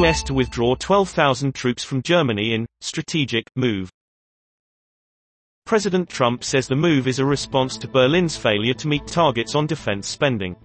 U.S. to withdraw 12,000 troops from Germany in strategic move. President Trump says the move is a response to Berlin's failure to meet targets on defense spending.